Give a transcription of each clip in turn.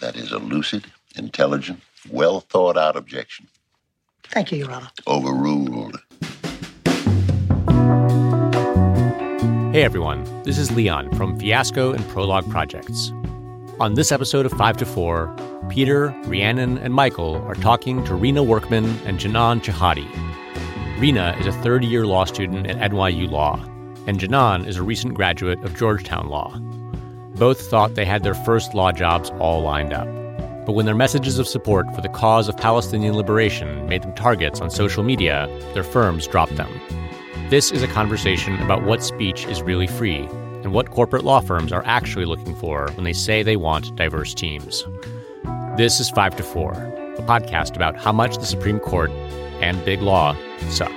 That is a lucid, intelligent, well thought out objection. Thank you, Your Honor. Overruled. Hey everyone, this is Leon from Fiasco and Prologue Projects. On this episode of 5 to 4, Peter, Rhiannon, and Michael are talking to Ryna Workman and Jinan Chehade. Ryna is a third year law student at NYU Law, and Jinan is a recent graduate of Georgetown Law. Both thought they had their first law jobs all lined up. But when their messages of support for the cause of Palestinian liberation made them targets on social media, their firms dropped them. This is a conversation about what speech is really free and what corporate law firms are actually looking for when they say they want diverse teams. This is 5 to 4, a podcast about how much the Supreme Court and big law suck.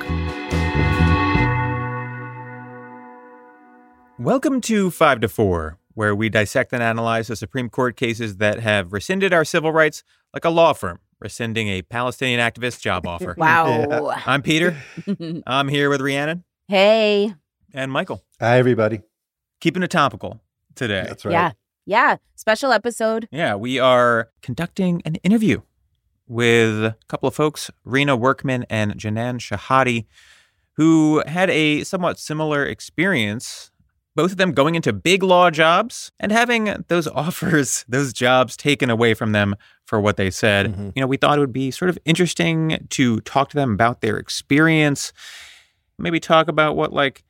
Welcome to 5 to 4, where we dissect and analyze the Supreme Court cases that have rescinded our civil rights like a law firm rescinding a Palestinian activist job offer. Wow. I'm Peter. I'm here with Rhiannon hey. and Michael. Hi, everybody. Keeping it topical today. That's right. Yeah. Yeah. Special episode. Yeah, we are conducting an interview with a couple of folks, Ryna Workman and Jinan Chehade, who had a somewhat similar experience. Both of them going into big law jobs and having those offers, those jobs taken away from them for what they said. Mhm. You know, we thought it would be sort of interesting to talk to them about their experience, maybe talk about what, like,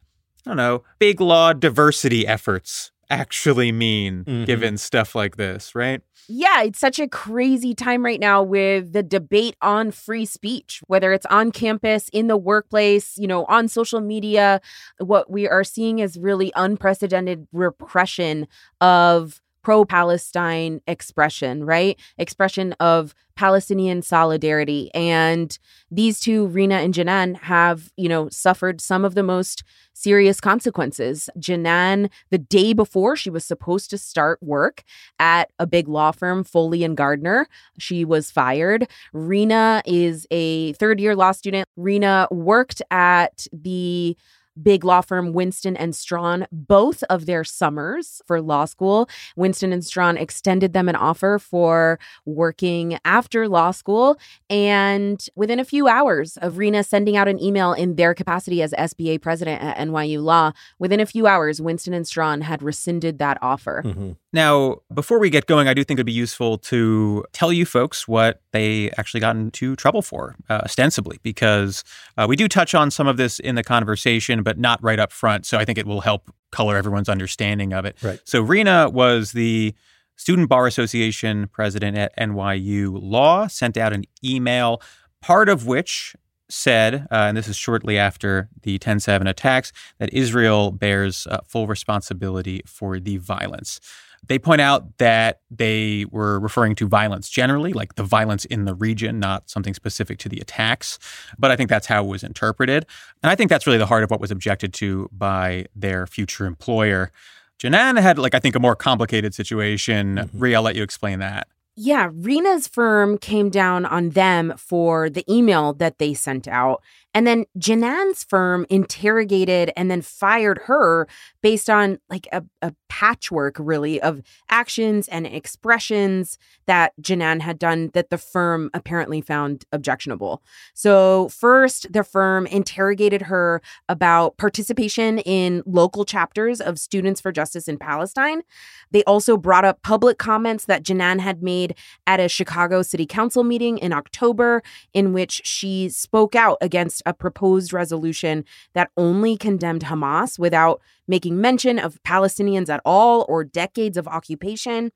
I don't know, big law diversity efforts actually mean, Mhm. given stuff like this, right? Yeah, it's such a crazy time right now with the debate on free speech, whether it's on campus, in the workplace, you know, on social media. What we are seeing is really unprecedented repression of pro Palestine expression, right? Expression of Palestinian solidarity. And these two, Ryna and Jinan, have, you know, suffered some of the most serious consequences. Jinan, the day before she was supposed to start work at a big law firm, Foley and Lardner, she was fired. Ryna is a third year law student. Ryna worked at the big law firm Winston and Strawn both of their summers for law school. Winston and Strawn extended them an offer for working after law school and within a few hours of Ryna sending out an email in their capacity as SBA president at NYU Law, within a few hours Winston and Strawn had rescinded that offer. Mhm. Now, before we get going, I do think it'd be useful to tell you folks what they actually got into trouble for, uh, ostensibly, because uh, we do touch on some of this in the conversation, but not right up front. So I think it will help color everyone's understanding of it. Right. So Ryna was the Student Bar Association president at NYU Law, sent out an email, part of which said, uh, and this is shortly after the 10 7 attacks, that Israel bears uh, full responsibility for the violence. They point out that they were referring to violence generally, like the violence in the region, not something specific to the attacks. But I think that's how it was interpreted. And I think that's really the heart of what was objected to by their future employer. Jinan had, like, I think a more complicated situation. Mhm. Rhea, I'll let you explain that. Yeah, Ryna's firm came down on them for the email that they sent out. And then Jinan's firm interrogated and then fired her based on like a, a patchwork, really, of actions and expressions that Jinan had done that the firm apparently found objectionable. So, first, the firm interrogated her about participation in local chapters of Students for Justice in Palestine. They also brought up public comments that Jinan had made at a Chicago City Council meeting in October, in which she spoke out against a proposed resolution that only condemned Hamas without making mention of Palestinians at all or decades of occupation.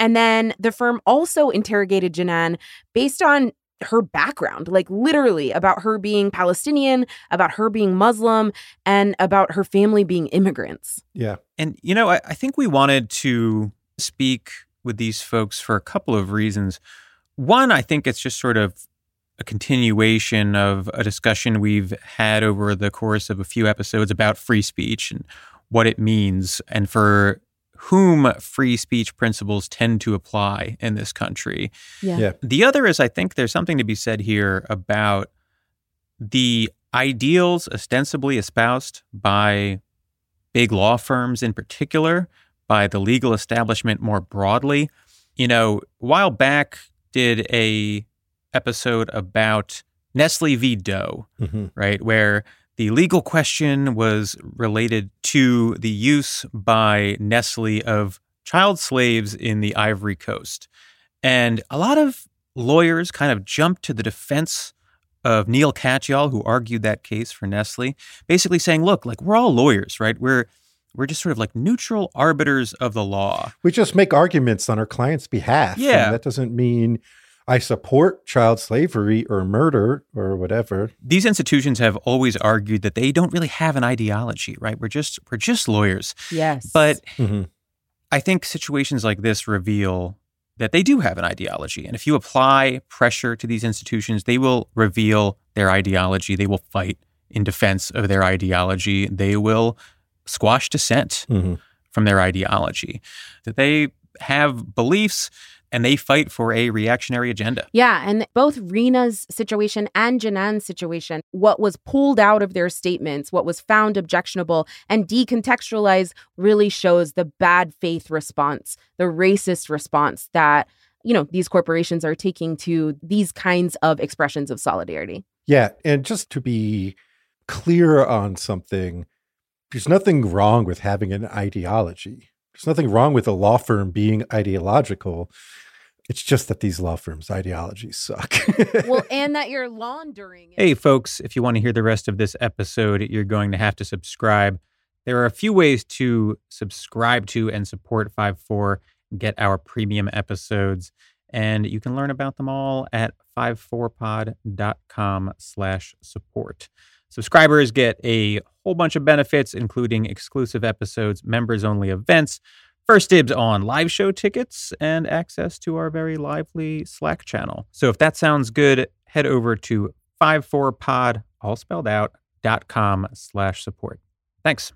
And then the firm also interrogated Jinan based on her background, like literally about her being Palestinian, about her being Muslim, and about her family being immigrants. Yeah. And, you know, I, I think we wanted to speak with these folks for a couple of reasons. One, I think it's just sort of a continuation of a discussion we've had over the course of a few episodes about free speech and what it means, and for whom free speech principles tend to apply in this country. Yeah. The other is, I think there's something to be said here about the ideals ostensibly espoused by big law firms in particular, by the legal establishment more broadly. you know, a while back did a episode about Nestle v. Doe, hmm right? Where the legal question was related to the use by Nestle of child slaves in the Ivory Coast. And a lot of lawyers kind of jumped to the defense of Neil Katyal, who argued that case for Nestle, basically saying, look, like we're all lawyers, right? We're we're just sort of like neutral arbiters of the law. We just make arguments on our client's behalf. and Yeah. that doesn't mean I support child slavery or murder or whatever. These institutions have always argued that they don't really have an ideology, right? We're just we're just lawyers. Yes. But hmm I think situations like this reveal that they do have an ideology. And if you apply pressure to these institutions, they will reveal their ideology. They will fight in defense of their ideology. They will squash dissent hmm from their ideology. That they have beliefs and they fight for a reactionary agenda. Yeah, and both Ryna's situation and Jinan's situation, what was pulled out of their statements, what was found objectionable and decontextualized really shows the bad faith response, the racist response that, you know, these corporations are taking to these kinds of expressions of solidarity. Yeah. And just to be clear on something, there's nothing wrong with having an ideology. There's nothing wrong with a law firm being ideological. It's just that these law firms' ideologies suck. Well, and that you're laundering. it. Hey, folks, if you want to hear the rest of this episode, you're going to have to subscribe. There are a few ways to subscribe to and support 5 4, get our premium episodes, and you can learn about them all at 54pod.com slash support. Subscribers get a whole bunch of benefits, including exclusive episodes, members-only events, first dibs on live show tickets, and access to our very lively Slack channel. So if that sounds good, head over to 54pod, all spelled out, dot com slash support. Thanks.